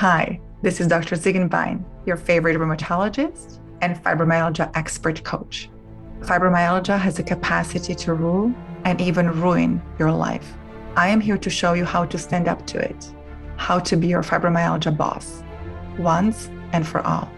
Hi, this is Dr. Ziegenbein, your favorite rheumatologist and fibromyalgia expert coach. Fibromyalgia has the capacity to rule and even ruin your life. I am here to show you how to stand up to it, how to be your fibromyalgia boss, once and for all.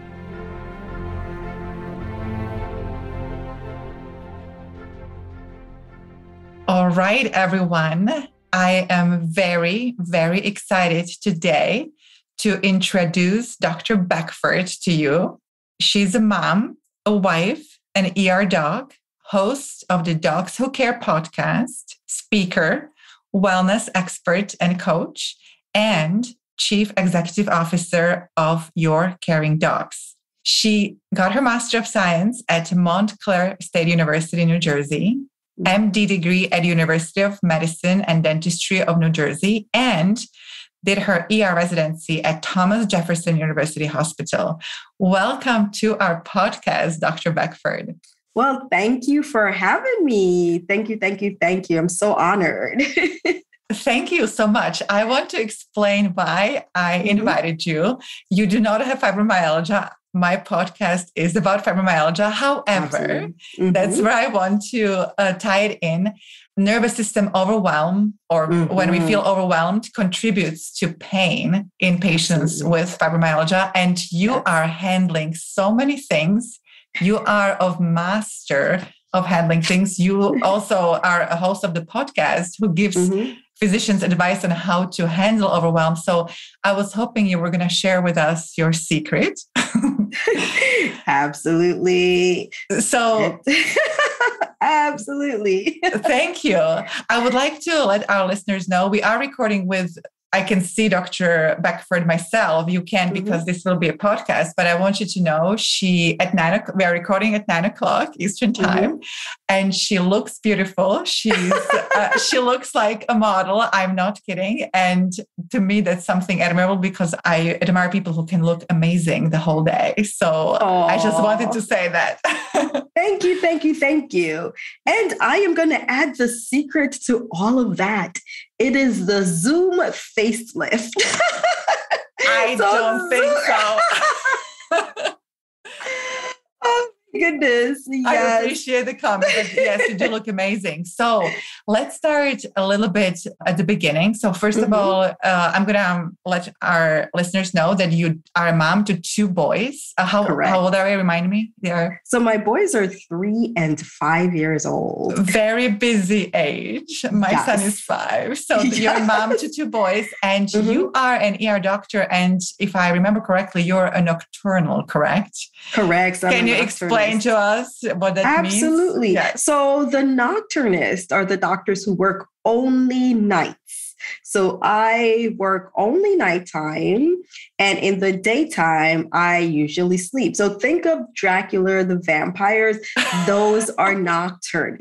All right, everyone. I am very, very excited today to introduce Dr. Beckford to you. She's a mom, a wife, an ER doc, host of the Docs Who Care podcast, speaker, wellness expert and coach, and chief executive officer of Your Caring Docs. She got her Master of Science at Montclair State University, New Jersey, MD degree at University of Medicine and Dentistry of New Jersey, and did her ER residency at Thomas Jefferson University Hospital. Welcome to our podcast, Dr. Beckford. Well, thank you for having me. Thank you, thank you, thank you. I'm so honored. Thank you so much. I want to explain why I mm-hmm. invited mm-hmm. you. You do not have fibromyalgia. My podcast is about fibromyalgia. However, mm-hmm. that's where I want to uh, tie it in nervous system overwhelm or mm-hmm. when we feel overwhelmed contributes to pain in patients Absolutely. with fibromyalgia and you yes. are handling so many things you are of master of handling things you also are a host of the podcast who gives mm-hmm. Physicians advice on how to handle overwhelm so i was hoping you were going to share with us your secret Absolutely. So Absolutely. Thank you. I would like to let our listeners know we are recording with I can see Dr. Beckford myself. You can mm-hmm. because this will be a podcast, but I want you to know she at nine o'clock, we are recording at nine o'clock Eastern mm-hmm. time mm-hmm. and she looks beautiful. She's, uh, she looks like a model. I'm not kidding. And to me, that's something admirable because I admire people who can look amazing the whole day. So Aww. I just wanted to say that. thank you. Thank you. Thank you. And I am going to add the secret to all of that it is the Zoom facelift. I so don't think so. oh goodness. Yes. I appreciate the comment. yes, you do look amazing. So let's start a little bit at the beginning. So, 1st mm-hmm. of all, uh, I'm going to um, let our listeners know that you are a mom to two boys. Uh, how, how old are they? Remind me. They are. So, my boys are three and five years old. Very busy age. My yes. son is five. So, yes. you're a mom to two boys, and mm-hmm. you are an ER doctor. And if I remember correctly, you're a nocturnal, correct? Correct. Can you explain? Explain to us what that Absolutely. means? Absolutely. Yes. So the nocturnists are the doctors who work only nights. So I work only nighttime, and in the daytime, I usually sleep. So think of Dracula, the vampires, those are nocturne.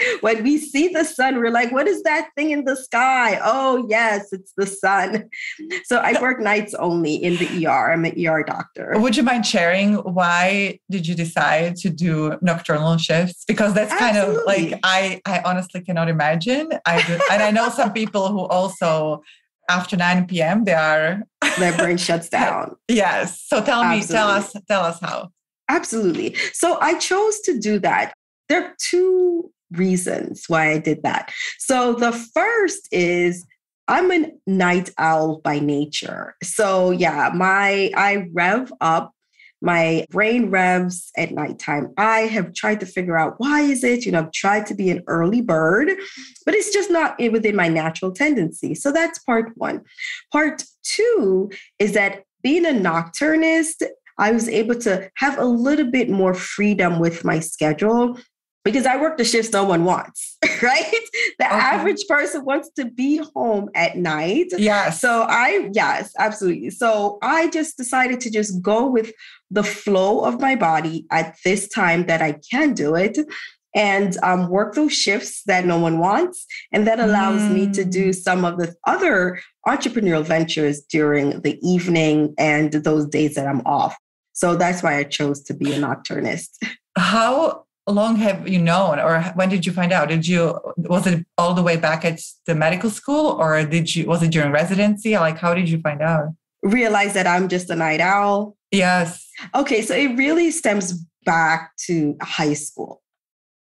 when we see the sun, we're like, what is that thing in the sky? Oh, yes, it's the sun. So I work nights only in the ER. I'm an ER doctor. Would you mind sharing why did you decide to do nocturnal shifts? Because that's kind Absolutely. of like I I honestly cannot imagine. I do, and I know some people who also after 9 p.m. they are their brain shuts down. yes. So tell Absolutely. me, tell us, tell us how. Absolutely. So I chose to do that. There are two reasons why I did that. So the first is I'm a night owl by nature. So yeah, my I rev up my brain revs at nighttime. I have tried to figure out why is it, you know, I've tried to be an early bird, but it's just not within my natural tendency. So that's part 1. Part 2 is that being a nocturnist, I was able to have a little bit more freedom with my schedule because I work the shifts no one wants, right? The okay. average person wants to be home at night. Yeah. So I, yes, absolutely. So I just decided to just go with the flow of my body at this time that I can do it and um, work those shifts that no one wants. And that allows mm. me to do mm. some of the other entrepreneurial ventures during the evening and those days that I'm off. So that's why I chose to be a nocturnist. How long have you known or when did you find out did you was it all the way back at the medical school or did you was it during residency like how did you find out realize that I'm just a night owl? Yes. Okay, so it really stems back to high school.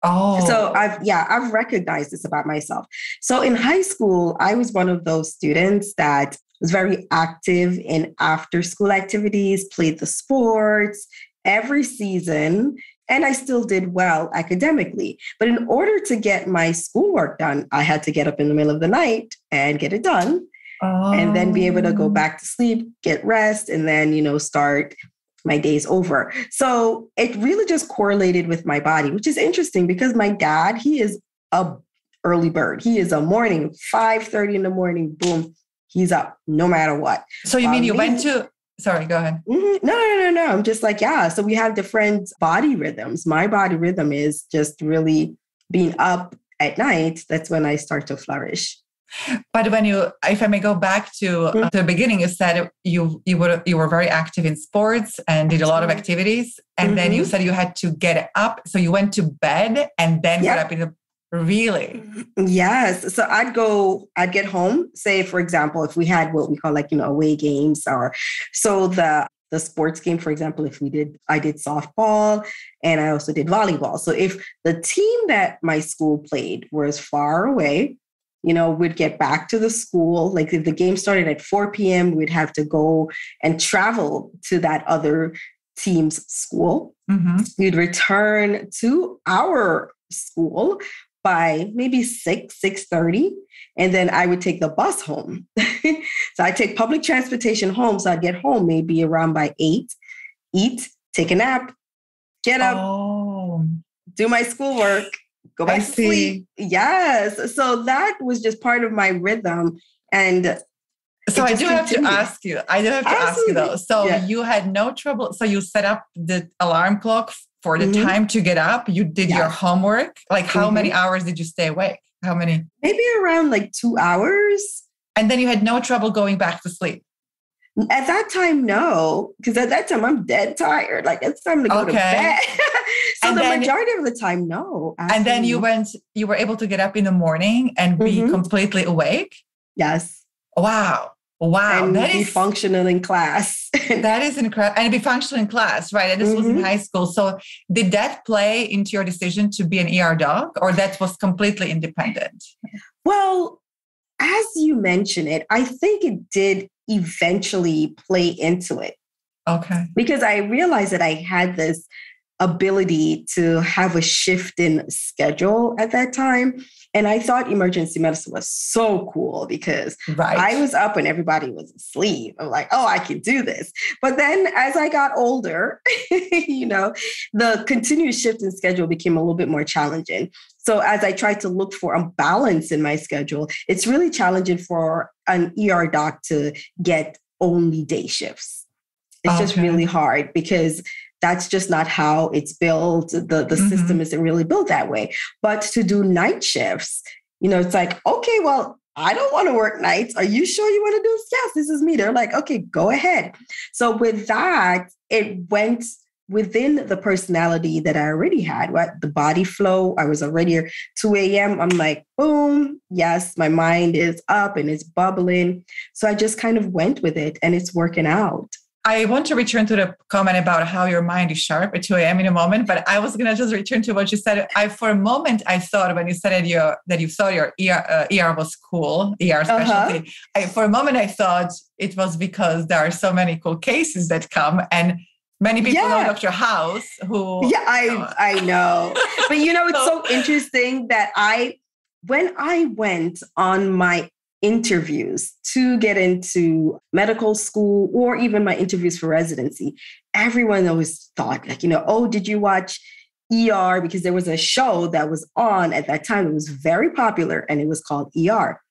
Oh. So I've yeah, I've recognized this about myself. So in high school, I was one of those students that was very active in after school activities, played the sports every season, and I still did well academically. But in order to get my schoolwork done, I had to get up in the middle of the night and get it done. Oh. And then be able to go oh. back to sleep, get rest, and then, you know, start my days over. So it really just correlated with my body, which is interesting because my dad, he is a early bird. He is a morning, 5:30 in the morning, boom, he's up no matter what. So you mean you me, went to sorry, go ahead. Mm-hmm, no, no, no, no. I'm just like, yeah. So we have different body rhythms. My body rhythm is just really being up at night. That's when I start to flourish. But when you, if I may go back to uh, mm-hmm. the beginning, you said you you were you were very active in sports and did a lot of activities, and mm-hmm. then you mm-hmm. said you had to get up, so you went to bed and then yep. got up in the Really? Yes. So I'd go, I'd get home, say, for example, if we had what we call like, you know, away games or so the the sports game, for example, if we did, I did softball and I also did volleyball. So if the team that my school played was far away, you know, we'd get back to the school. Like if the game started at 4 p.m., we'd have to go and travel to that other team's school. Mm-hmm. We'd return to our school by maybe 6 6.30 and then i would take the bus home so i take public transportation home so i'd get home maybe around by 8 eat take a nap get up oh. do my schoolwork go back I to see. sleep. Yes. So that was just part of my rhythm. And so I do have to ask you, I do have to Absolutely. ask you though. So yeah. you had no trouble. So you set up the alarm clock for the mm-hmm. time to get up. You did yes. your homework. Like how mm-hmm. many hours did you stay awake? How many? Maybe around like two hours. And then you had no trouble going back to sleep. At that time, no, because at that time I'm dead tired. Like it's time to go okay. to bed. so and the then, majority of the time, no. Absolutely. And then you went, you were able to get up in the morning and be mm-hmm. completely awake. Yes. Wow. Wow. And that be is, functional in class. that is incredible. And be functional in class, right? And this mm-hmm. was in mm-hmm. high school. So did that play into your decision to be an ER doc or that was completely independent? Well, as you mentioned it, I think it did eventually play into it. Okay. Because I realized that I had this ability to have a shift in schedule at that time. And I thought emergency medicine was so cool because right. I was up and everybody was asleep. I'm like, oh, I can do this. But then as I got older, you know, the continuous shift in schedule became a little bit more challenging. So as I tried to look for a balance in my schedule, it's really challenging for an ER doc to get only day shifts. It's okay. just really hard because that's just not how it's built. The, the mm-hmm. system isn't really built that way. But to do night shifts, you know, it's like, okay, well, I don't want to work nights. Are you sure you want to do? This? Yes, this is me. They're like, okay, go ahead. So with that, it went within the personality that I already had, what the body flow. I was already 2 a.m. I'm like, boom, yes, my mind is up and it's bubbling. So I just kind of went with it and it's working out. I want to return to the comment about how your mind is sharp at 2 a.m. in a moment, but I was going to just return to what you said. I, for a moment, I thought when you said that, your, that you thought your ER, uh, ER was cool, ER specialty, uh-huh. I, for a moment, I thought it was because there are so many cool cases that come and many people yeah. know Dr. House who. Yeah, I, uh, I know. but you know, it's so, so interesting that I, when I went on my interviews to get into medical school or even my interviews for residency, everyone always thought, like, you know, oh, did you watch ER? Because there was a show that was on at that time. It was very popular and it was called ER.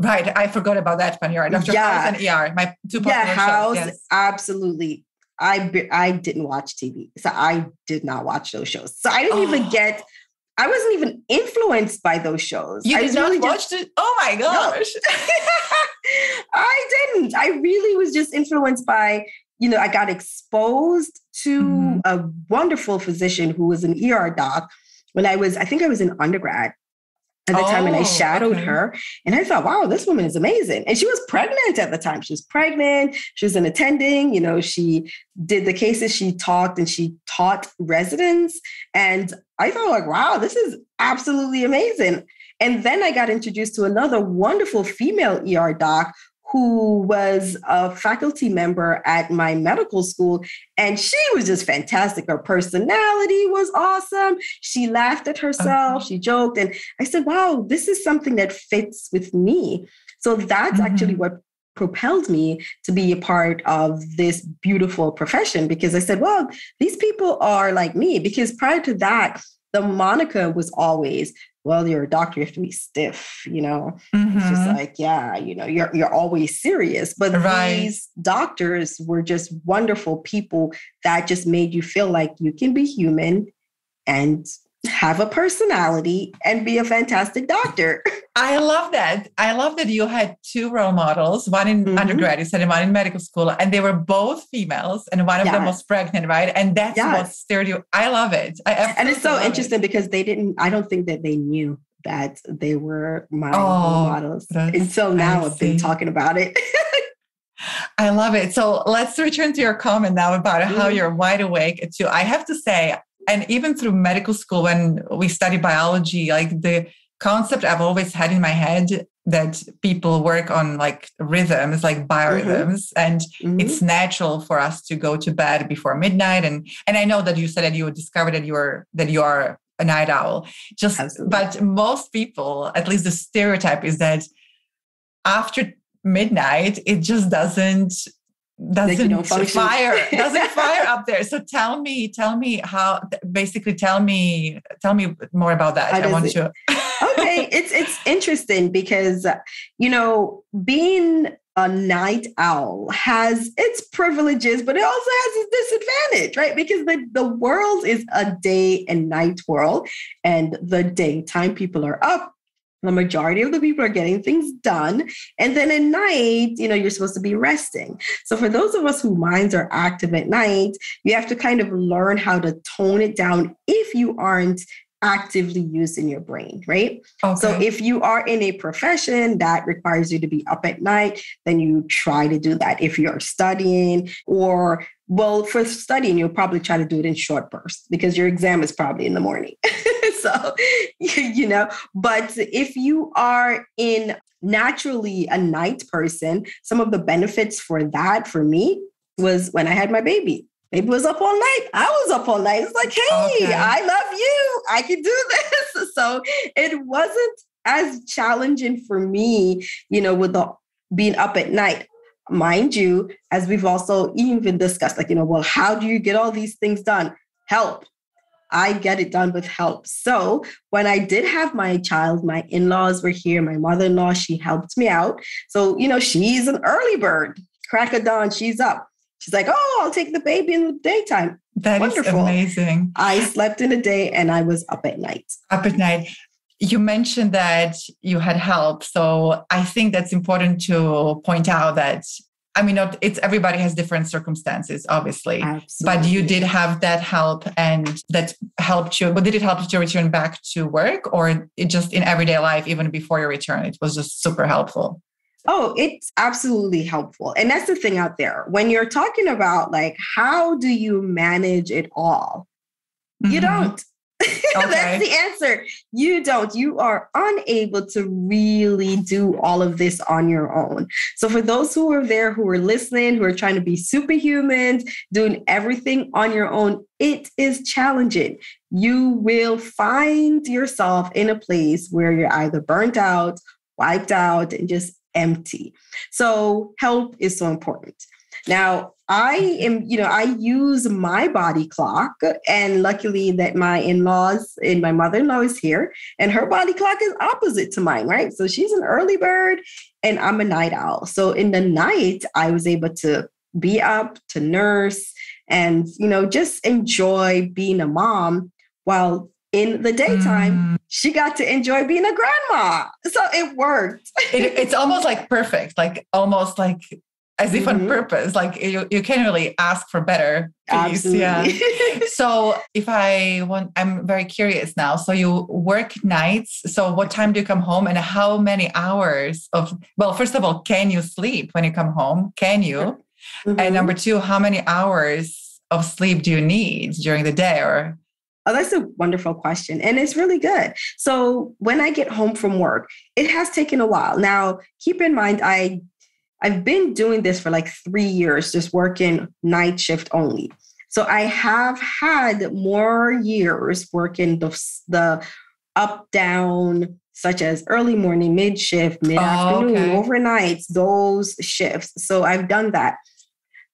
Right. I forgot about that one. You're right. Dr. Yeah. House and ER, my two popular yeah, House, shows. Yes. Absolutely. I, I didn't watch TV. So I did not watch those shows. So I didn't oh. even get I wasn't even influenced by those shows. You I did not watch just, it? Oh my gosh. No. I didn't. I really was just influenced by, you know, I got exposed to mm-hmm. a wonderful physician who was an ER doc when I was, I think I was in undergrad. At the oh, time and I oh, shadowed okay. her and I thought, wow, this woman is amazing. And she was pregnant at the time. She was pregnant. She was an attending, you know, she did the cases, she talked and she taught residents. And I thought like, wow, this is absolutely amazing. And then I got introduced to another wonderful female ER doc who was a faculty member at my medical school. And she was just fantastic. Her personality was awesome. She laughed at herself, she joked. And I said, wow, this is something that fits with me. So that's mm-hmm. actually what propelled me to be a part of this beautiful profession because I said, well, these people are like me. Because prior to that, the moniker was always well, you're a doctor, you have to be stiff, you know. Mm-hmm. It's just mm-hmm. like, yeah, you know, you're you're always serious. But right. these doctors were just wonderful people that just made you feel like you can be human and have a personality and be a fantastic doctor. I love that. I love that you had two role models, one in mm-hmm. undergrad, you said, and one in medical school, and they were both females, and one of yes. them was pregnant, right? And that's yes. what stirred you. I love it. I and it's so interesting it. because they didn't, I don't think that they knew that they were my oh, role models. Until now, I've been talking about it. I love it. So let's return to your comment now about mm-hmm. how you're wide awake too. I have to say, and even through medical school when we study biology like the concept i've always had in my head that people work on like rhythms like biorhythms mm-hmm. and mm-hmm. it's natural for us to go to bed before midnight and and i know that you said that you discovered that you are that you are a night owl just Absolutely. but most people at least the stereotype is that after midnight it just doesn't doesn't know fire doesn't fire up there. So tell me tell me how basically tell me tell me more about that. I want to okay it's it's interesting because you know being a night owl has its privileges but it also has its disadvantage right? Because the, the world is a day and night world and the daytime people are up the majority of the people are getting things done. And then at night, you know, you're supposed to be resting. So for those of us whose minds are active at night, you have to kind of learn how to tone it down if you aren't actively using your brain, right? Okay. So if you are in a profession that requires you to be up at night, then you try to do that. If you're studying or well, for studying, you'll probably try to do it in short bursts because your exam is probably in the morning. so, you know, but if you are in naturally a night person, some of the benefits for that for me was when I had my baby. Baby was up all night. I was up all night. It's like, hey, okay. I love you. I can do this. So it wasn't as challenging for me, you know, with the being up at night mind you, as we've also even discussed, like, you know, well, how do you get all these things done? Help. I get it done with help. So when I did have my child, my in laws were here, my mother in law, she helped me out. So, you know, she's an early bird, crack of dawn, she's up. She's like, oh, I'll take the baby in the daytime. That Wonderful. amazing. I slept in the day and I was up at night. Up at night. You mentioned that you had help. So I think that's important to point out that I mean, not, it's everybody has different circumstances, obviously, Absolutely. but you did have that help and that helped you. But did it help you to return back to work or it just in everyday life, even before your return, it was just super helpful? Oh, it's absolutely helpful. And that's the thing out there. When you're talking about like, how do you manage it all? Mm-hmm. You don't. Okay. That's the answer. You don't. You are unable to really do all of this on your own. So, for those who are there, who are listening, who are trying to be superhumans, doing everything on your own, it is challenging. You will find yourself in a place where you're either burnt out, wiped out, and just empty. So, help is so important. Now, I am, you know, I use my body clock, and luckily that my in-laws and my mother-in-law is here, and her body clock is opposite to mine, right? So she's an early bird, and I'm a night owl. So in the night, I was able to be up to nurse and you know just enjoy being a mom while in the daytime mm. she got to enjoy being a grandma so it worked it, it's almost like perfect like almost like as if mm-hmm. on purpose. Like you, you can't really ask for better. Absolutely. Yeah. so if I want, I'm very curious now. So you work nights. So what time do you come home and how many hours of, well, first of all, can you sleep when you come home? Can you? Mm-hmm. And number two, how many hours of sleep do you need during the day or Oh, that's a wonderful question. And it's really good. So when I get home from work, it has taken a while. Now, keep in mind, I I've been doing this for like three years, just working night shift only. So I have had more years working the, the up down, such as early morning, mid shift, mid oh, afternoon, oh, okay. overnights, those shifts. So I've done that.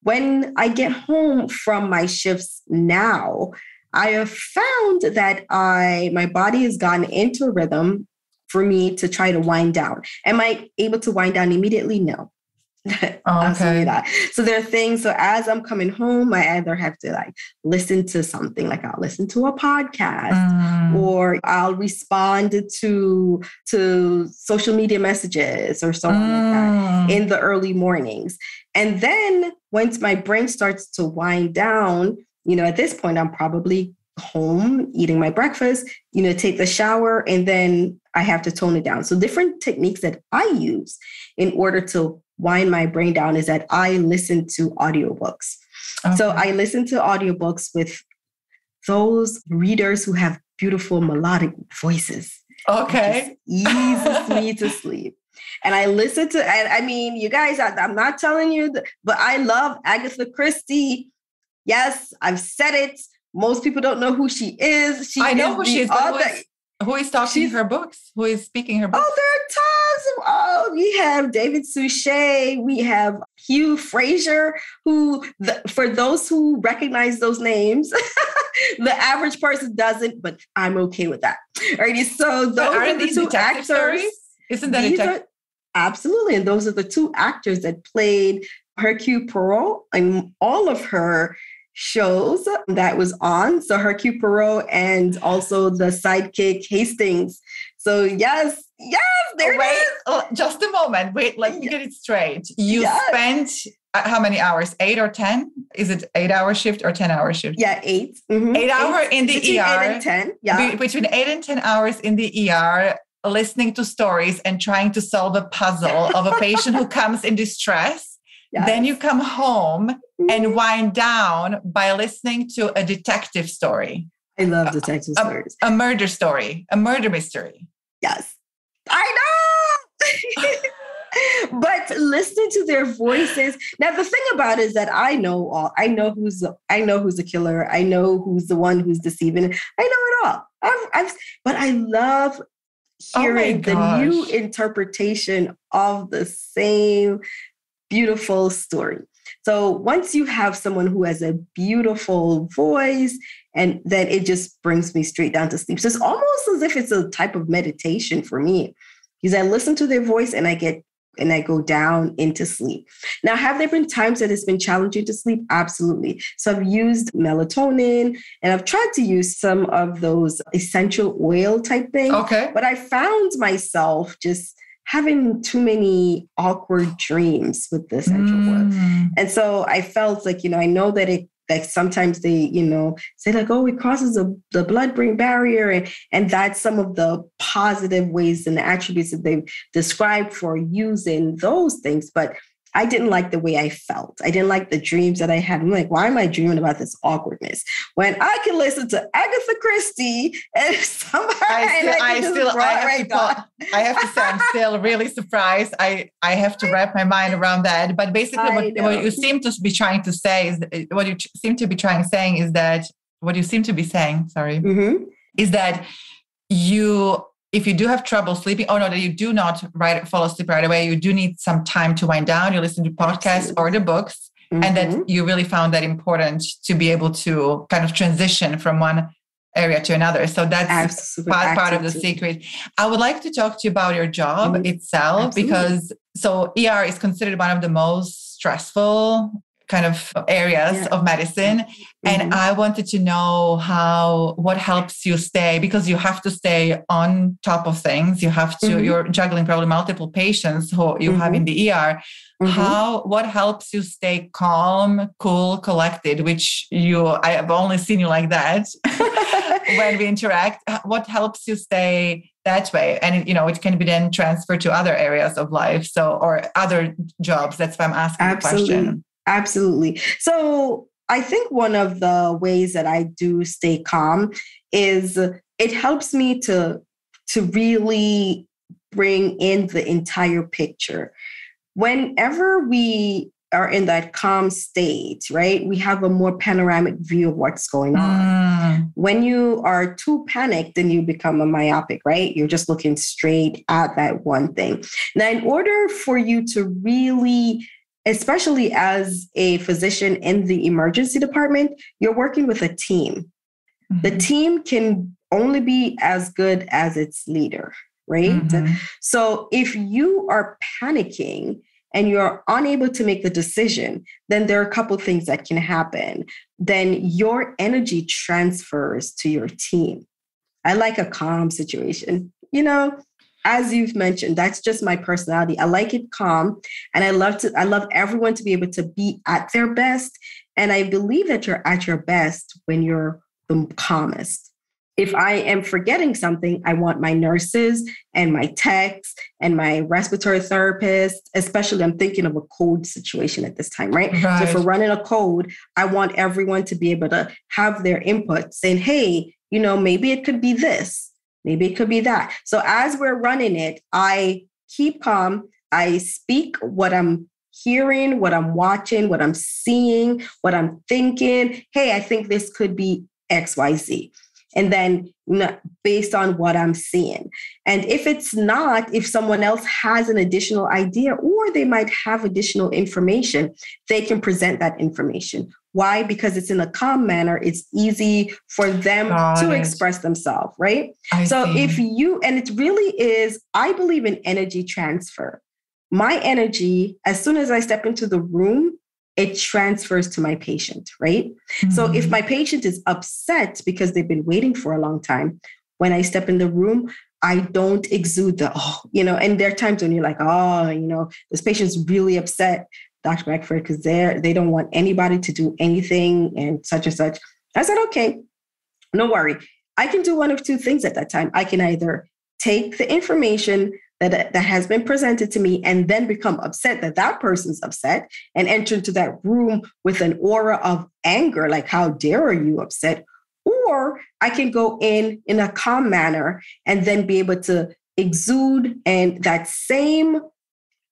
When I get home from my shifts now, I have found that I my body has gotten into rhythm for me to try to wind down. Am I able to wind down immediately? No. Oh, okay. That. So there are things. So as I'm coming home, I either have to like listen to something, like I'll listen to a podcast, mm. or I'll respond to to social media messages or something mm. like that mm. in the early mornings. And then once my brain starts to wind down, you know, at this point, I'm probably home eating my breakfast, you know, take the shower, and then I have to tone it down. So, different techniques that I use in order to wind my brain down is that I listen to audiobooks. Okay. So, I listen to audiobooks with those readers who have beautiful melodic voices. Okay. eases me to sleep. And I listen to, and I mean, you guys, I, am not telling you, but I love Agatha Christie Yes, I've said it. Most people don't know who she is. She I know who she is, who is talking She's, her books? Who is speaking her oh, books? Oh, there are tons of. Oh, we have David Suchet. We have Hugh Fraser. Who, the, for those who recognize those names, the average person doesn't. But I'm okay with that. Alrighty. So those are the two actors. Stories? Isn't that a Absolutely, and those are the two actors that played Hercule Poirot and all of her shows that was on. So Hercule Poirot and also the sidekick Hastings. So yes, yes, there wait, oh, just a moment. Wait, let me get it straight. You yes. spent uh, how many hours? Eight or ten? Is it eight hour shift or ten hour shift? Yeah, 8 mm-hmm. Eight hour in the between ER. Eight and ten. Yeah, Be- between eight and ten hours in the ER. Listening to stories and trying to solve a puzzle of a patient who comes in distress Yes. Then you come home. And wind down by listening to a detective story. I love detective a, stories. A murder story, a murder mystery. Yes. I know. but listening to their voices. Now the thing about it is that I know all. I know who's I know who's the killer. I know who's the one who's deceiving. I know it all. I've, I've, but I love oh hearing oh the new interpretation of the same beautiful story. So once you have someone who has a beautiful voice, and then it just brings me straight down to sleep. So it's almost as if it's a type of meditation for me, because I listen to their voice and I get and I go down into sleep. Now, have there been times that it's been challenging to sleep? Absolutely. So I've used melatonin and I've tried to use some of those essential oil type things. Okay. But I found myself just having too many awkward dreams with this essential mm. oil. And so I felt like, you know, I know that it like sometimes they, you know, say like, oh, it crosses the, the blood-brain barrier. And, and that's some of the positive ways and the attributes that they've described for using those things. But I didn't like the way I felt. I didn't like the dreams that I had. I'm like, why am I dreaming about this awkwardness when I can listen to Agatha Christie and somebody I still, I, still I, have to, I have to say I'm still really surprised. I I have to wrap my mind around that. But basically, what, what, you seem to be trying to say is what you seem to be trying saying is that what you seem to be saying. Sorry, mm-hmm. is that you if you do have trouble sleeping, oh no, that you do not right, fall asleep right away, you do need some time to wind down. You listen to podcasts Absolutely. or the books, mm-hmm. and that mm-hmm. you really found that important to be able to kind of transition from one area to another. So that's part, part of the secret. I would like to talk to you about your job mm-hmm. itself Absolutely. because so ER is considered one of the most stressful kind of areas yeah. of medicine mm-hmm. and i wanted to know how what helps you stay because you have to stay on top of things you have to mm-hmm. you're juggling probably multiple patients who you mm-hmm. have in the er how what helps you stay calm cool collected which you i have only seen you like that when we interact what helps you stay that way and you know it can be then transferred to other areas of life so or other jobs that's why i'm asking Absolutely. the question Absolutely. So I think one of the ways that I do stay calm is it helps me to to really bring in the entire picture. Whenever we are in that calm state, right? We have a more panoramic view of what's going on. Mm. When you are too panicked, then you become a myopic, right? You're just looking straight at that one thing. Now, in order for you to really especially as a physician in the emergency department, you're working with a team. Mm-hmm. The team can only be as good as its leader, right? Mm-hmm. So if you are panicking and you're unable to make the decision, then there are a couple things that can happen. Then your energy transfers to your team. I like a calm situation. You know, as you've mentioned, that's just my personality. I like it calm and I love to I love everyone to be able to be at their best. And I believe that you're at your best when you're the calmest. If I am forgetting something, I want my nurses and my techs and my respiratory therapist, especially I'm thinking of a code situation at this time, right? right? So if we're running a code, I want everyone to be able to have their input saying, hey, you know, maybe it could be this Maybe it could be that. So as we're running it, I keep calm. I speak what I'm hearing, what I'm watching, what I'm seeing, what I'm thinking. Hey, I think this could be XYZ. And then based on what I'm seeing. And if it's not, if someone else has an additional idea or they might have additional information, they can present that information. Why? Because it's in a calm manner. It's easy for them Got to it. express themselves, right? I so see. if you, and it really is, I believe in energy transfer. My energy, as soon as I step into the room, it transfers to my patient, right? Mm-hmm. So if mm-hmm. my patient is upset because they've been waiting for a long time, when I step in the room, I don't exude the, oh, you know, and there are times when you're like, oh, you know, this patient's really upset. Dr. Beckford because they they don't want anybody to do anything and such and such. I said, okay, no worry. I can do one of two things at that time. I can either take the information that, that has been presented to me and then become upset that that person's upset and enter into that room with an aura of anger, like, how dare are you upset? Or I can go in in a calm manner and then be able to exude and that same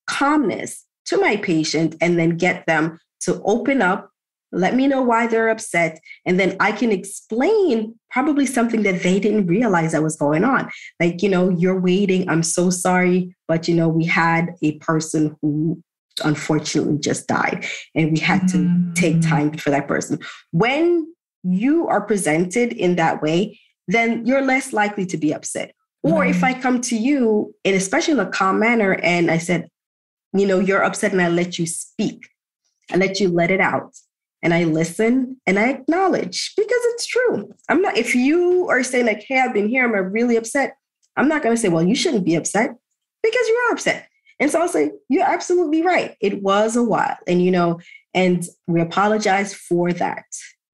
calmness to my patient and then get them to open up, let me know why they're upset, and then I can explain probably something that they didn't realize that was going on. Like, you know, you're waiting, I'm so sorry, but you know, we had a person who unfortunately just died and we had to mm-hmm. take time for that person. When you are presented in that way, then you're less likely to be upset. Or if I come to you, and especially in a calm manner, and I said, you know, you're upset and I let you speak. I let you let it out. And I listen and I acknowledge because it's true. I'm not, if you are saying, like, hey, I've been here, I'm really upset. I'm not going to say, well, you shouldn't be upset because you are upset. And so I'll say, you're absolutely right. It was a while. And, you know, and we apologize for that.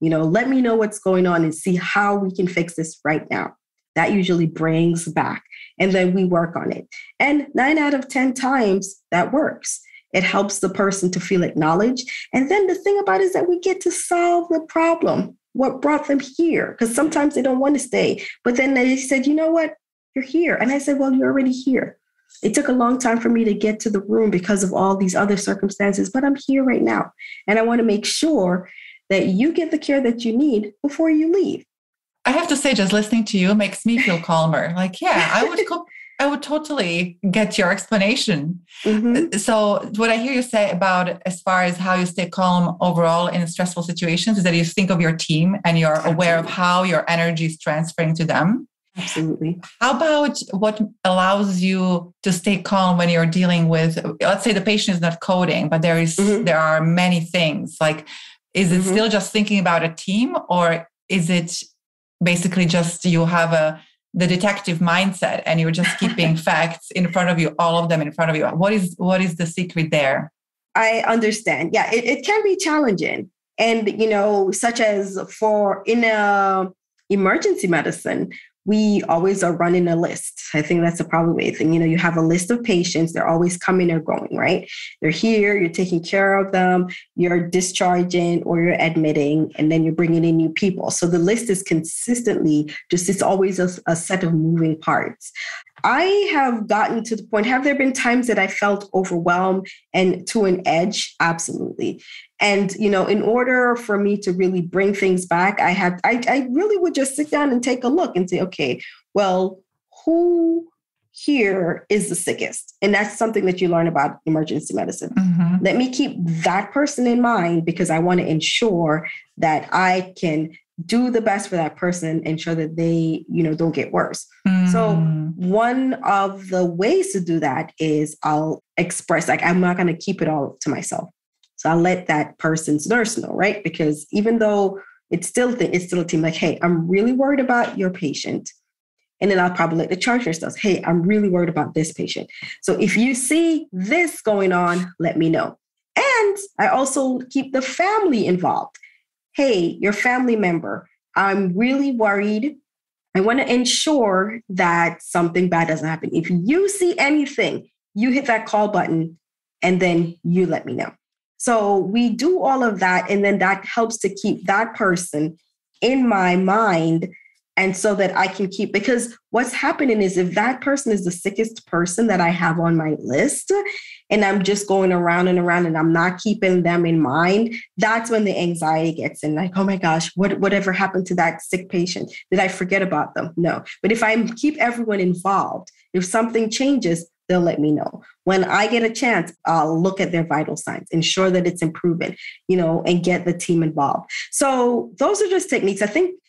You know, let me know what's going on and see how we can fix this right now. That usually brings back and then we work on it. And nine out of 10 times that works. It helps the person to feel acknowledged. And then the thing about it is that we get to solve the problem. What brought them here? Because sometimes they don't want to stay. But then they said, you know what? You're here. And I said, well, you're already here. It took a long time for me to get to the room because of all these other circumstances, but I'm here right now. And I want to make sure that you get the care that you need before you leave. I have to say, just listening to you makes me feel calmer. Like, yeah, I would co- I would totally get your explanation. Mm-hmm. So, what I hear you say about as far as how you stay calm overall in stressful situations is that you think of your team and you're aware of how your energy is transferring to them. Absolutely. How about what allows you to stay calm when you're dealing with, let's say the patient is not coding, but there is, mm-hmm. there are many things like, is it mm-hmm. still just thinking about a team or is it basically just you have a, the detective mindset and you're just keeping facts in front of you, all of them in front of you. What is, what is the secret there? I understand. Yeah, it, it can be challenging. And, you know, such as for in a emergency medicine, we always are running a list. I think that's a probably thing. You know, you have a list of patients, they're always coming or going, right? They're here, you're taking care of them, you're discharging or you're admitting, and then you're bringing in new people. So the list is consistently just, it's always a, a set of moving parts. I have gotten to the point, have there been times that I felt overwhelmed and to an edge? Absolutely. And, you know, in order for me to really bring things back, I had, I, I really would just sit down and take a look and say, okay, well, who here is the sickest? And that's something that you learn about emergency medicine. Mm-hmm. Let me keep that person in mind because I want to ensure that I can do the best for that person ensure that they you know don't get worse mm. so one of the ways to do that is i'll express like i'm not going to keep it all to myself so I'll let that person's nurse know, right? Because even though it's still th- it's still a team, like, hey, I'm really worried about your patient. And then I'll probably let the charge nurse know, hey, I'm really worried about this patient. So if you see this going on, let me know. And I also keep the family involved. Hey, your family member, I'm really worried. I want to ensure that something bad doesn't happen. If you see anything, you hit that call button and then you let me know. So we do all of that. And then that helps to keep that person in my mind. And so that I can keep, because what's happening is if that person is the sickest person that I have on my list, and I'm just going around and around and I'm not keeping them in mind, that's when the anxiety gets in. Like, oh my gosh, what whatever happened to that sick patient? Did I forget about them? No. But if I keep everyone involved, if something changes, they'll let me know. When I get a chance, I'll look at their vital signs, ensure that it's improving, you know, and get the team involved. So those are just techniques. I think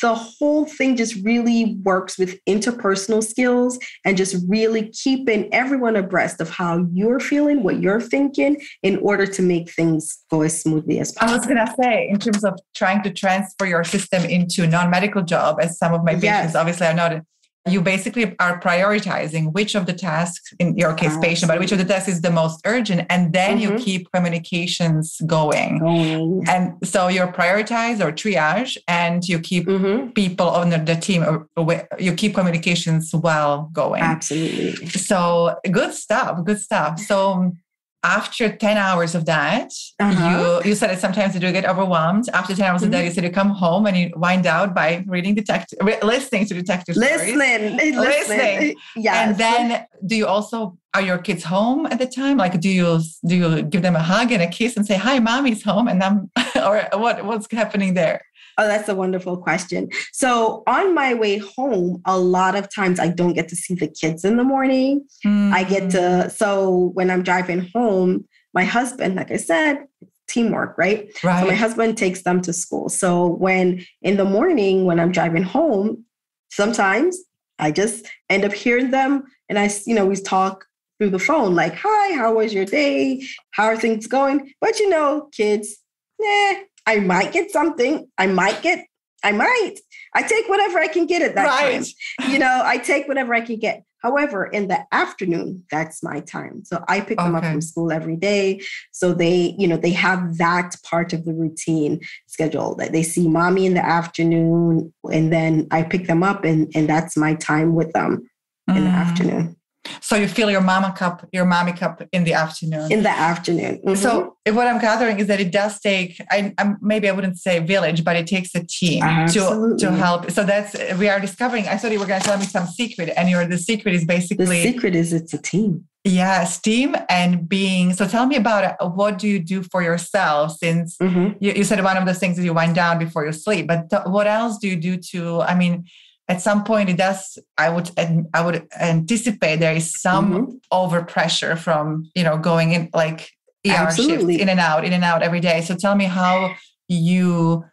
the whole thing just really works with interpersonal skills and just really keeping everyone abreast of how you're feeling, what you're thinking, in order to make things go as smoothly as possible. I was going to say, in terms of trying to transfer your system into a non-medical job, as some of my patients yes. obviously are not you basically are prioritizing which of the tasks in your case patient but which of the tasks is the most urgent and then mm-hmm. you keep communications going. and so you prioritize or triage and you keep mm-hmm. people on the team you keep communications well going absolutely so good stuff good stuff so after 10 hours of that, uh-huh. you you said that sometimes you do get overwhelmed. After 10 hours mm-hmm. of that, mm-hmm. you said you come home and you wind out by reading detective listening to detective listening, stories. Listening. Listening. Yeah. And then do you also are your kids home at the time? Like do you do you give them a hug and a kiss and say, Hi, mommy's home? And then or what what's happening there? Oh, that's a wonderful question. So, on my way home, a lot of times I don't get to see the kids in the morning. Mm. I get to, mm. so when I'm driving home, my husband, like I said, teamwork, right? right? So, my husband takes them to school. So, when in the morning, when I'm driving home, sometimes I just end up hearing them and I, you know, we talk through the phone like, hi, how was your day? How are things going? But you know, kids, nah, I might get something. I might get, I might. I take whatever I can get at that right. time. You know, I take whatever I can get. However, in the afternoon, that's my time. So I pick okay. them up from school every day. So they, you know, they have that part of the routine schedule that they see mommy in the afternoon and then I pick them up and, and that's my time with them in mm. the afternoon. So you fill your mama cup, your mommy cup in the afternoon. In the afternoon. Mm-hmm. So what I'm gathering is that it does take. I, I, maybe I wouldn't say village, but it takes a team to to help. So that's we are discovering. I thought you were going to tell me some secret, and your the secret is basically the secret is it's a team. Yes, team and being. So tell me about it. What do you do for yourself? Since mm-hmm. you, you said one of the things is you wind down before you sleep, but th- what else do you do to? I mean at some point it does i would i would anticipate there is some mm-hmm. over pressure from you know going in like ER shifts in and out in and out every day so tell me how you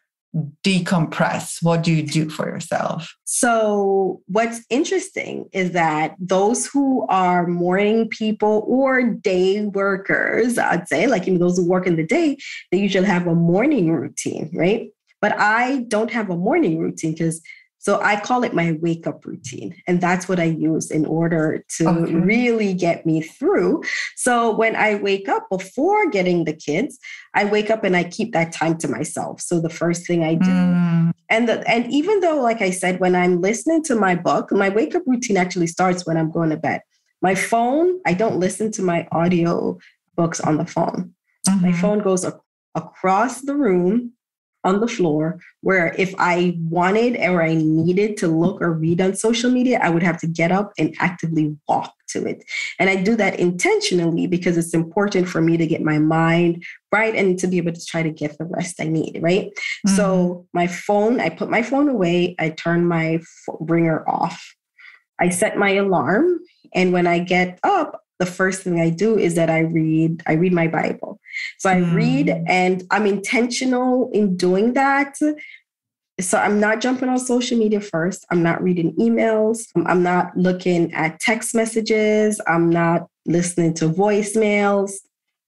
decompress? What do you do for yourself? So, what's interesting is that those who are morning people or day workers, I'd say, like you know, those who work in the day, they usually have a morning routine, right? But I don't have a morning routine because so I call it my wake up routine. And that's what I use in order to okay. really get me through. So when I wake up before getting the kids, I wake up and I keep that time to myself. So the first thing I do, mm. and the, and even though, like I said, when I'm listening to my book, my wake up routine actually starts when I'm going to bed. My phone, I don't listen to my audio books on the phone. Mm-hmm. My phone goes across the room on the floor where if I wanted or I needed to look or read on social media, I would have to get up and actively walk to it. And I do that intentionally because it's important for me to get my mind right and to be able to try to get the rest I need, right? Mm-hmm. So my phone, I put my phone away, I turn my ringer off. I set my alarm and when I get up, the first thing I do is that I read I read my Bible. So I mm. read and I'm intentional in doing that. So I'm not jumping on social media first. I'm not reading emails. I'm not looking at text messages. I'm not listening to voicemails.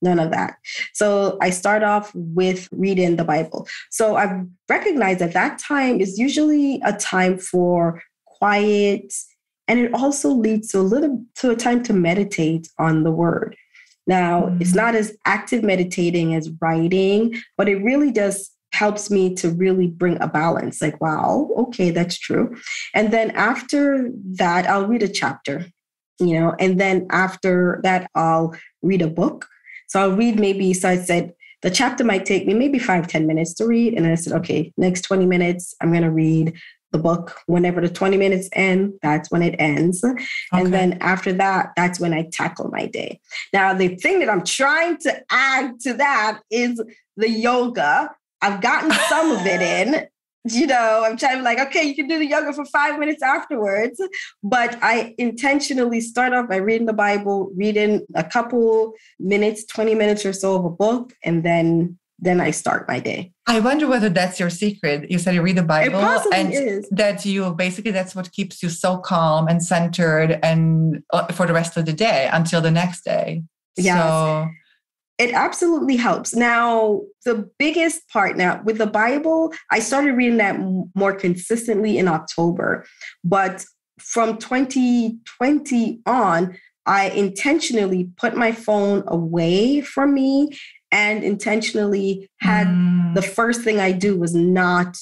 None of that. So I start off with reading the Bible. So I've recognized that that time is usually a time for quiet and it also leads to a little to a time to meditate on the word now mm-hmm. it's not as active meditating as writing but it really does helps me to really bring a balance like wow okay that's true and then after that i'll read a chapter you know and then after that i'll read a book so i'll read maybe so i said the chapter might take me maybe five ten minutes to read and i said okay next 20 minutes i'm going to read the book whenever the 20 minutes end that's when it ends. Okay. and then after that that's when i tackle my day. Now the thing that i'm trying to add to that is the yoga. I've gotten some of it in you know i'm trying to be like okay you can do the yoga for five minutes afterwards. But i intentionally start off by reading the bible reading a couple minutes 20 minutes or so of a book and then then I start my day. I wonder whether that's your secret. You said you read the Bible and is. that you basically that's what keeps you so calm and centered and uh, for the rest of the day until the next day. Yes. So it absolutely helps. Now, the biggest part now with the Bible, I started reading that more consistently in October, but from 2020 on, I intentionally put my phone away from me and intentionally had mm. the first thing I do was not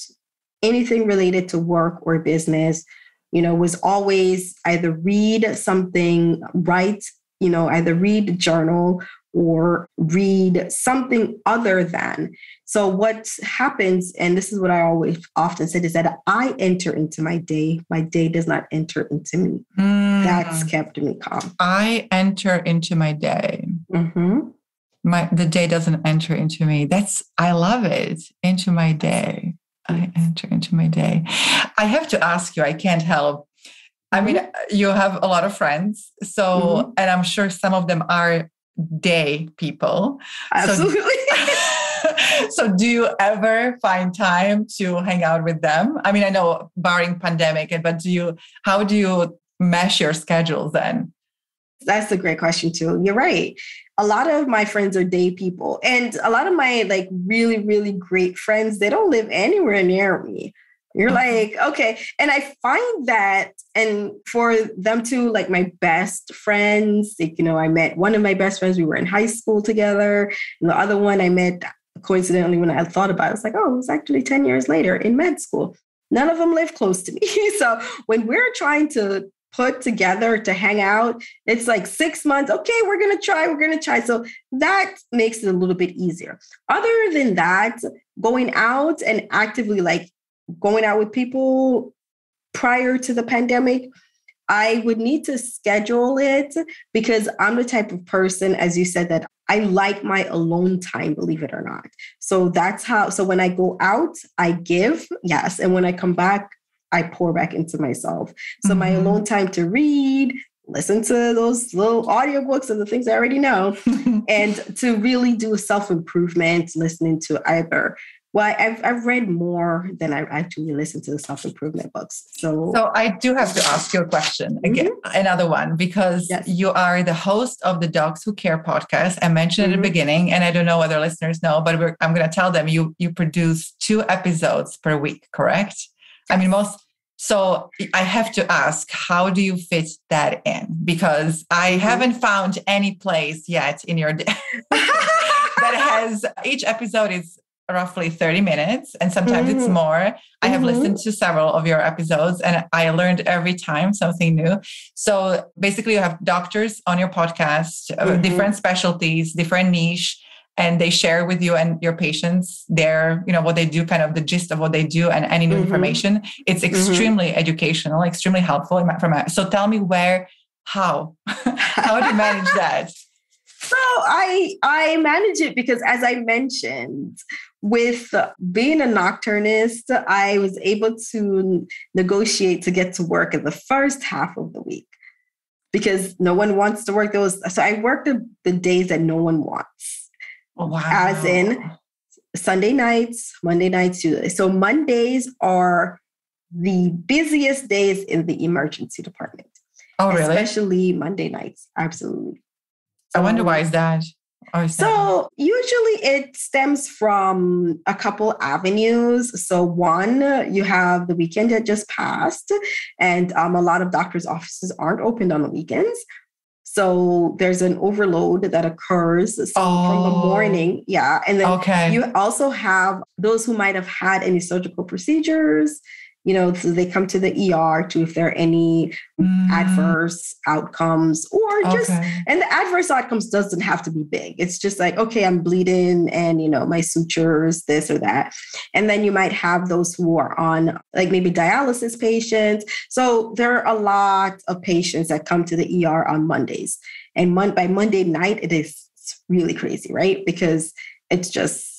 anything related to work or business. You know, was always either read something, write, you know, either read journal or read something other than. So, what happens, and this is what I always often said, is that I enter into my day. My day does not enter into me. Mm. That's kept me calm. I enter into my day. Mm-hmm my the day doesn't enter into me. That's i love it. Into my day. i enter into my day. I have to ask you i can't help. I mean mm-hmm. you have a lot of friends so mm-hmm. and i'm sure some of them are day people. Absolutely. so, so do you ever find time to hang out with them? I mean i know barring pandemic but do you how do you mesh your schedules then that's a great question too. You're right. A lot of my friends are day people and a lot of my like really really great friends they don't live anywhere near me. You're mm-hmm. like okay. And i find that and for them to like my best friends like you know i met one of my best friends we were in high school together and the other one i met coincidentally when i thought about it it's like oh it was actually 10 years later in med school. None of them live close to me. So when we're trying to put together to hang out, it's like six months. Okay, we're going to try, we're going to try. So that makes it a little bit easier. Other than that, going out and actively like going out with people prior to the pandemic, I would need to schedule it because I'm the type of person, as you said, that I like my alone time, believe it or not. So that's how, so when I go out, I give, yes. And when I come back, I pour back into myself. So mm-hmm. my alone time to read, listen to those little audiobooks of the things I already know, and to really do self improvement, listening to either Well, I've, I've read more than I actually listened to the self improvement books. So, so I do have to ask you a question again, mm-hmm. another one, because yes. you are the host of the Docs Who Care podcast. I mentioned mm-hmm. at the mm-hmm. beginning, and I don't know whether listeners know, but I'm going to tell them you you produce two episodes per week, correct? I mean, most. So I have to ask, how do you fit that in? Because I mm-hmm. haven't found any place yet in your day that has each episode is roughly 30 minutes and sometimes mm-hmm. it's more. I have mm-hmm. listened to several of your episodes and I learned every time something new. So basically, you have doctors on your podcast, uh, mm-hmm. different specialties, different niche. And they share with you and your patients their, you know, what they do, kind of the gist of what they do, and any new mm-hmm. information. It's mm-hmm. extremely educational, extremely helpful. From so, tell me where, how, how do you manage that? So I I manage it because as I mentioned, with being a nocturnist, I was able to negotiate to get to work in the first half of the week because no one wants to work those. So I work the, the days that no one wants. Oh, wow. As in Sunday nights, Monday nights, Tuesday. So Mondays are the busiest days in the emergency department. Oh, really? Especially Monday nights. Absolutely. I wonder why is that? So usually it stems from a couple avenues. So one, you have the weekend that just passed, and um, a lot of doctors' offices aren't opened on the weekends. So there's an overload that occurs so oh. from the oh. morning. Yeah. And then okay. you also have those who might have had any surgical procedures you know, so they come to the ER to if there are any mm. adverse outcomes or just, okay. and the adverse outcomes doesn't have to be big. It's just like, okay, I'm bleeding and, you know, my sutures, this or that. And then you might have those who are on like maybe dialysis patients. So there are a lot of patients that come to the ER on Mondays. And mon- by Monday night, it is really crazy, right? Because it's just,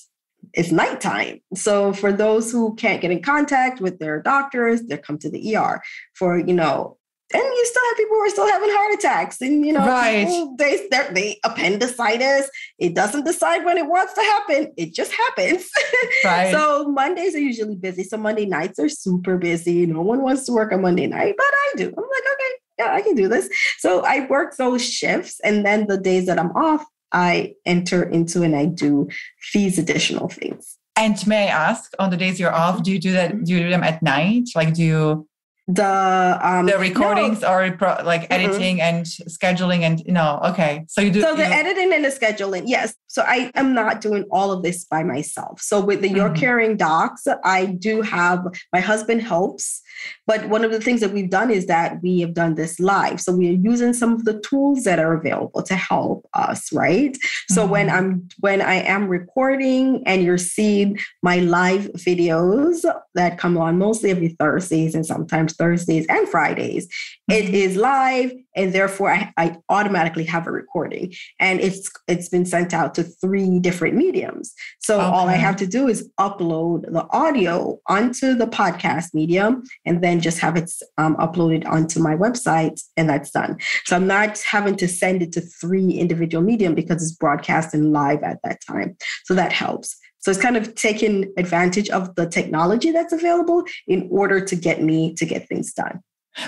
it's nighttime. So for those who can't get in contact with their doctors, they come to the ER. For you know, and you still have people who are still having heart attacks, and you know, right. people, they they appendicitis. It doesn't decide when it wants to happen; it just happens. Right. so Mondays are usually busy. So Monday nights are super busy. No one wants to work on Monday night, but I do. I'm like, okay, yeah, I can do this. So I work those shifts, and then the days that I'm off, I enter into and I do these additional things. And may I ask, on the days you're off, do you do that? Do you do them at night? Like, do you the um, the recordings no. or pro, like editing mm-hmm. and scheduling and no okay so you do so the you, editing and the scheduling yes so i am not doing all of this by myself so with the mm-hmm. your caring docs i do have my husband helps but one of the things that we've done is that we have done this live so we are using some of the tools that are available to help us right mm-hmm. so when i'm when i am recording and you're seeing my live videos that come on mostly every thursdays and sometimes Thursdays and Fridays. Mm-hmm. It is live, and therefore I, I, automatically have a recording, and it's it's been sent out to three different mediums. So okay. all I have to do is upload the audio onto the podcast medium, and then just have it um, uploaded onto my website, and that's done. So I'm not having to send it to three individual medium because it's broadcasting live at that time. So that helps. So it's kind of taking advantage of the technology that's available in order to get me to get things done.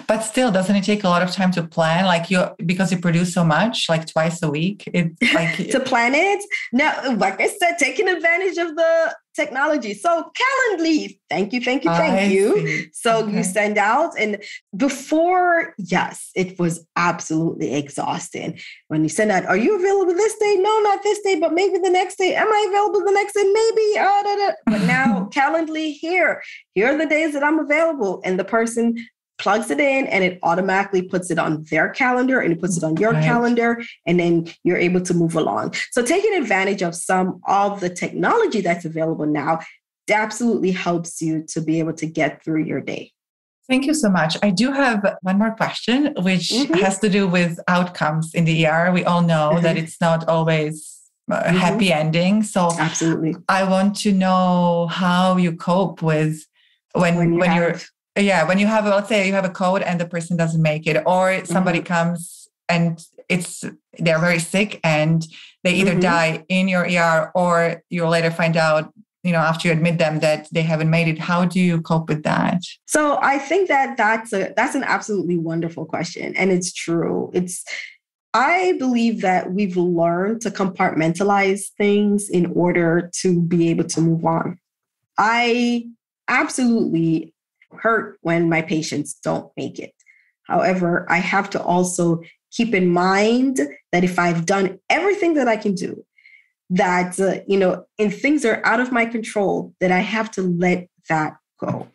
But still, doesn't it take a lot of time to plan? Like you, because you produce so much, like twice a week. It like to plan it. No, like I said, taking advantage of the technology. So Calendly, thank you, thank you, thank I you. See. So okay. you send out, and before, yes, it was absolutely exhausting. When you send out, are you available this day? No, not this day, but maybe the next day. Am I available the next day? Maybe. Uh, da, da. But now Calendly here. Here are the days that I'm available, and the person plugs it in and it automatically puts it on their calendar and it puts it on your right. calendar and then you're able to move along so taking advantage of some of the technology that's available now absolutely helps you to be able to get through your day Thank you so much. I do have one more question, which mm-hmm. has to do with outcomes in the ER. We all know mm-hmm. that it's not always a mm-hmm. happy ending. So, absolutely, I want to know how you cope with when when, you when you're yeah when you have let's say you have a code and the person doesn't make it or somebody mm-hmm. comes and it's they're very sick and they either mm-hmm. die in your ER or you'll later find out you know after you admit them that they haven't made it how do you cope with that so i think that that's a that's an absolutely wonderful question and it's true it's i believe that we've learned to compartmentalize things in order to be able to move on i absolutely hurt when my patients don't make it. However i have to also keep in mind that if i've done everything that i can do that uh, you know and things are out of my control that i have to let that go.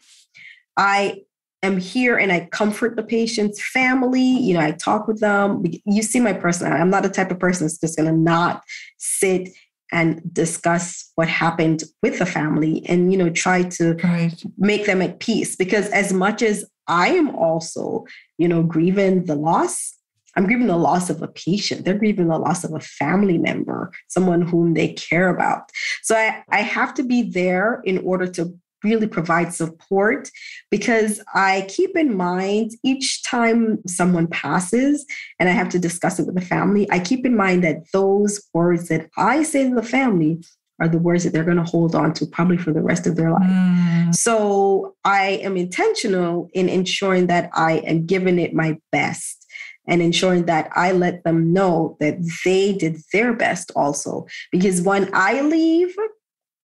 I am here and i comfort the patient's family you know i talk with them. You see my personality i'm not the type of person that's just going to not sit and discuss what happened with the family and you know try to right. make them at peace because as much as i am also you know grieving the loss I'm grieving the loss of a patient. They're grieving the loss of a family member, someone whom they care about. So I, I have to be there in order to really provide support because I keep in mind each time someone passes and I have to discuss it with the family, I keep in mind that those words that I say to the family are the words that they're going to hold on to probably for the rest of their life. Mm. So I am intentional in ensuring that I am giving it my best and ensuring that I let them know that they did their best also. Because when I leave,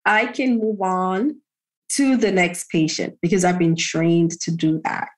I can move on to the next patient because I've been trained to do that.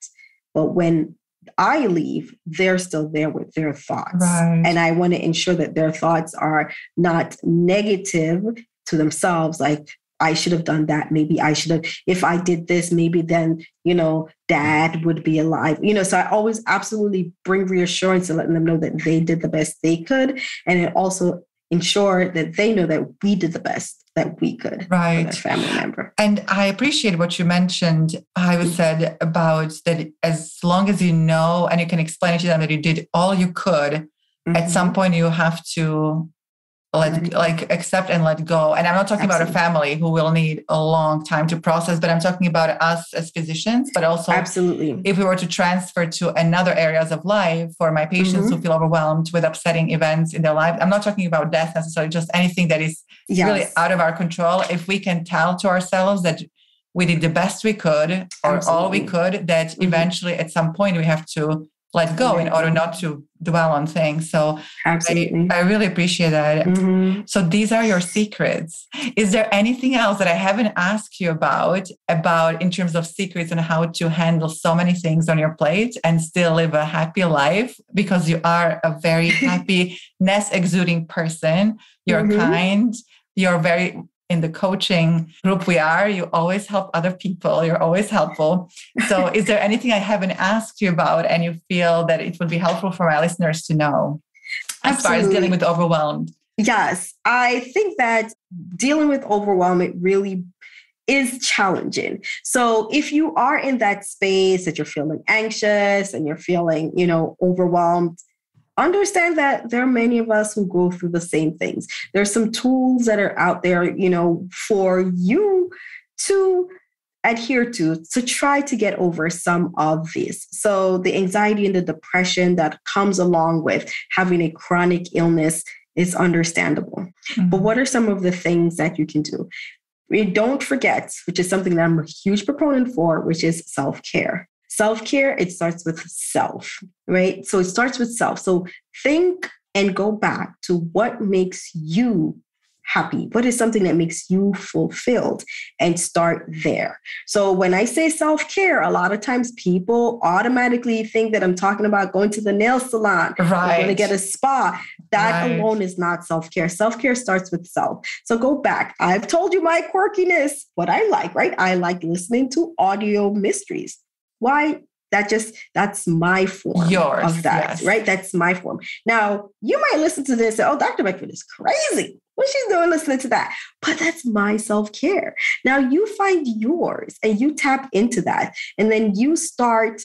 But when I leave, they're still there with their thoughts. Right. And I want to ensure that their thoughts are not negative to themselves, like, I should have done that. Maybe I should have, if I did this, maybe then, you know, dad would be alive. You know, so I always absolutely bring reassurance and letting them know that they did the best they could. And it also ensure that they know that we did the best that we could right. family member. And I appreciate what you mentioned, I was said about that as long as you know and you can explain it to them that you did all you could, mm-hmm. at some point you have to let like accept and let go and i'm not talking absolutely. about a family who will need a long time to process but i'm talking about us as physicians but also absolutely if we were to transfer to another areas of life for my patients mm-hmm. who feel overwhelmed with upsetting events in their life i'm not talking about death necessarily just anything that is yes. really out of our control if we can tell to ourselves that we did the best we could or absolutely. all we could that mm-hmm. eventually at some point we have to let go in order not to dwell on things. So I, I, really appreciate that. Mm-hmm. So these are your secrets. Is there anything else that I haven't asked you about, about in terms of secrets and how to handle so many things on your plate and still live a happy life? Because you are a very happiness exuding person. You're mm-hmm. kind. You're very in the coaching group we are, you always help other people. You're always helpful. So, is there anything I haven't asked you about and you feel that it would be helpful for my listeners to know as Absolutely. far as dealing with overwhelmed? Yes, I think that dealing with overwhelm it really is challenging. So if you are in that space that you're feeling anxious and you're feeling, you know, overwhelmed, understand that there are many of us who go through the same things. There's some tools that are out there, you know, for you to adhere to to try to get over some of these. So the anxiety and the depression that comes along with having a chronic illness is understandable. Mm-hmm. But what are some of the things that you can do? We don't forget, which is something that I'm a huge proponent for, which is self-care. Self care, it starts with self, right? So it starts with self. So think and go back to what makes you happy? What is something that makes you fulfilled? And start there. So when I say self care, a lot of times people automatically think that I'm talking about going to the nail salon, right? Going to get a spa. That right. alone is not self care. Self care starts with self. So go back. I've told you my quirkiness, what I like, right? I like listening to audio mysteries. Why? That just that's my form Yours, of that, yes. right? That's my form. Now you might listen to this and say, "Oh, Dr. Beckford is crazy. What she's doing listening to that?" But that's my self care. Now you find yours and you tap into that, and then you start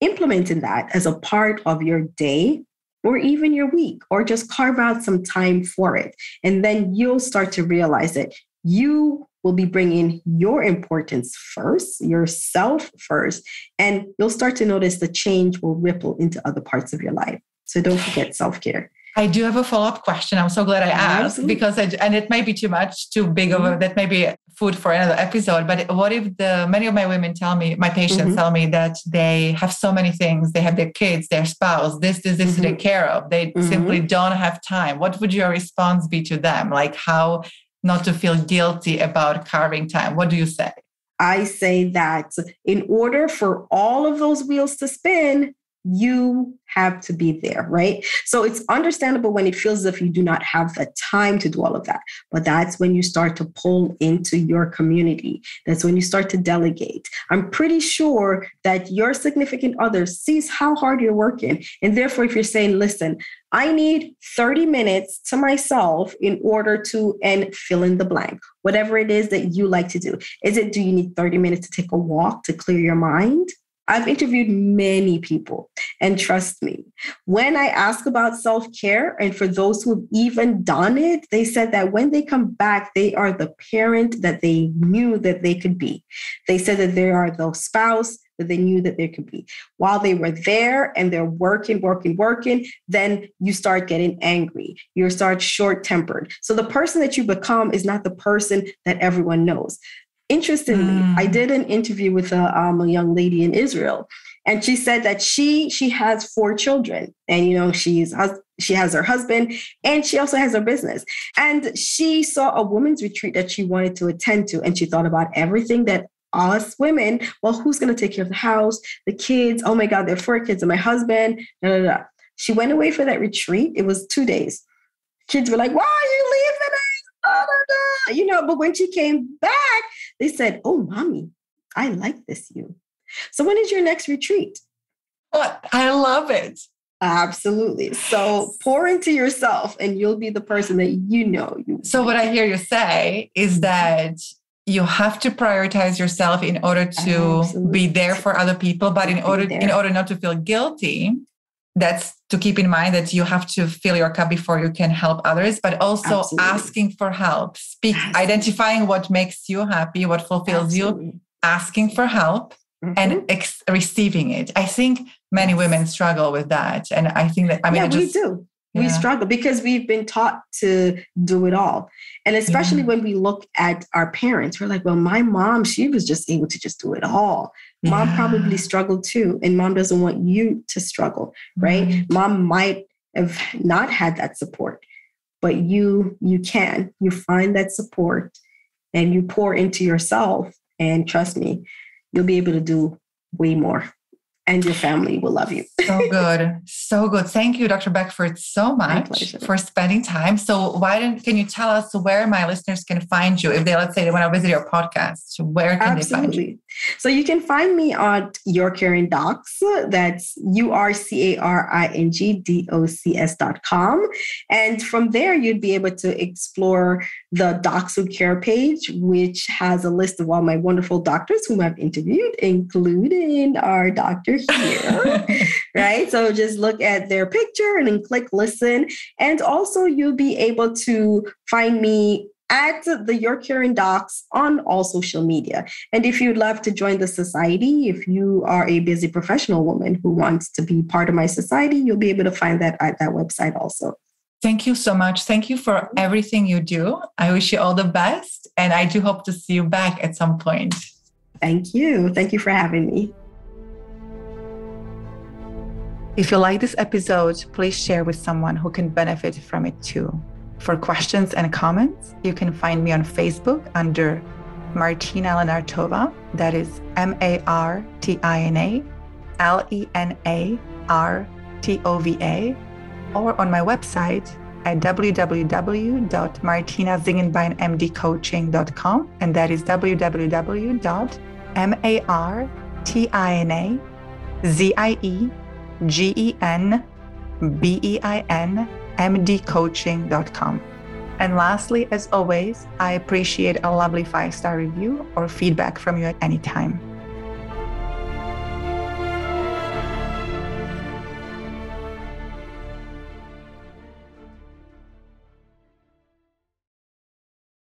implementing that as a part of your day or even your week, or just carve out some time for it. And then you'll start to realize that you will be bringing your importance first, yourself first, and you'll start to notice the change will ripple into other parts of your life. So don't forget self care. I do have a follow up question. I'm so glad I asked Absolutely. because, I, and it may be too much, too big of a, mm-hmm. that may be food for another episode. But what if the many of my women tell me, my patients mm-hmm. tell me that they have so many things. They have their kids, their spouse, this, this, this mm-hmm. to take mm-hmm. care of. They mm-hmm. simply don't have time. What would your response be to them? Like how not to feel guilty about carving time? What do you say? I say that in order for all of those wheels to spin, you have to be there, right? So it's understandable when it feels as if you do not have the time to do all of that. But that's when you start to pull into your community. That's when you start to delegate. I'm pretty sure that your significant other sees how hard you're working. And therefore, if you're saying, listen, I need 30 minutes to myself in order to and fill in the blank, whatever it is that you like to do. Is it do you need 30 minutes to take a walk to clear your mind? I've interviewed many people, and trust me, when I ask about self care, and for those who've even done it, they said that when they come back, they are the parent that they knew that they could be. They said that they are the spouse that they knew that they could be. While they were there and they're working, working, working, then you start getting angry. You start short tempered. So the person that you become is not the person that everyone knows. Interestingly, mm. I did an interview with a, um, a young lady in Israel, and she said that she she has four children, and you know she's she has her husband, and she also has her business. And she saw a women's retreat that she wanted to attend to, and she thought about everything that us women. Well, who's going to take care of the house, the kids? Oh my God, there are four kids, and my husband. Da, da, da. She went away for that retreat. It was two days. Kids were like, "Why are you leaving us?" You know, but when she came back, they said, Oh, mommy, I like this you. So when is your next retreat? Oh, I love it. Absolutely. So pour into yourself and you'll be the person that you know you So what I hear you say is mm-hmm. that you have to prioritize yourself in order to Absolutely. be there for other people but in order in order not to feel guilty that's to keep in mind that you have to fill your cup before you can help others but also Absolutely. asking for help speak Absolutely. identifying what makes you happy what fulfills Absolutely. you asking for help mm-hmm. and ex- receiving it i think many yes. women struggle with that and i think that i mean yeah, just, we do yeah. we struggle because we've been taught to do it all and especially yeah. when we look at our parents we're like well my mom she was just able to just do it all Mom yeah. probably struggled too, and mom doesn't want you to struggle, right? right? Mom might have not had that support, but you you can. You find that support and you pour into yourself and trust me, you'll be able to do way more and your family will love you. so good. So good. Thank you, Dr. Beckford, so much for spending time. So why don't can you tell us where my listeners can find you if they let's say they want to visit your podcast? Where can Absolutely. they find you? So you can find me on Your Caring Docs. That's U-R-C-A-R-I-N-G-D-O-C-S dot com. And from there, you'd be able to explore the Docs Who Care page, which has a list of all my wonderful doctors whom I've interviewed, including our doctor here. right? So just look at their picture and then click listen. And also you'll be able to find me at the Your Caring Docs on all social media. And if you'd love to join the society, if you are a busy professional woman who wants to be part of my society, you'll be able to find that at that website also. Thank you so much. Thank you for everything you do. I wish you all the best. And I do hope to see you back at some point. Thank you. Thank you for having me. If you like this episode, please share with someone who can benefit from it too. For questions and comments, you can find me on Facebook under Martina Lenartova. That is M A R T I N A L E N A R T O V A, or on my website at www.martinazingenbeinmdcoaching.com. And that is www.martinazingenbeinmdcoaching.com G E N B E I N M D coaching.com. And lastly, as always, I appreciate a lovely five star review or feedback from you at any time.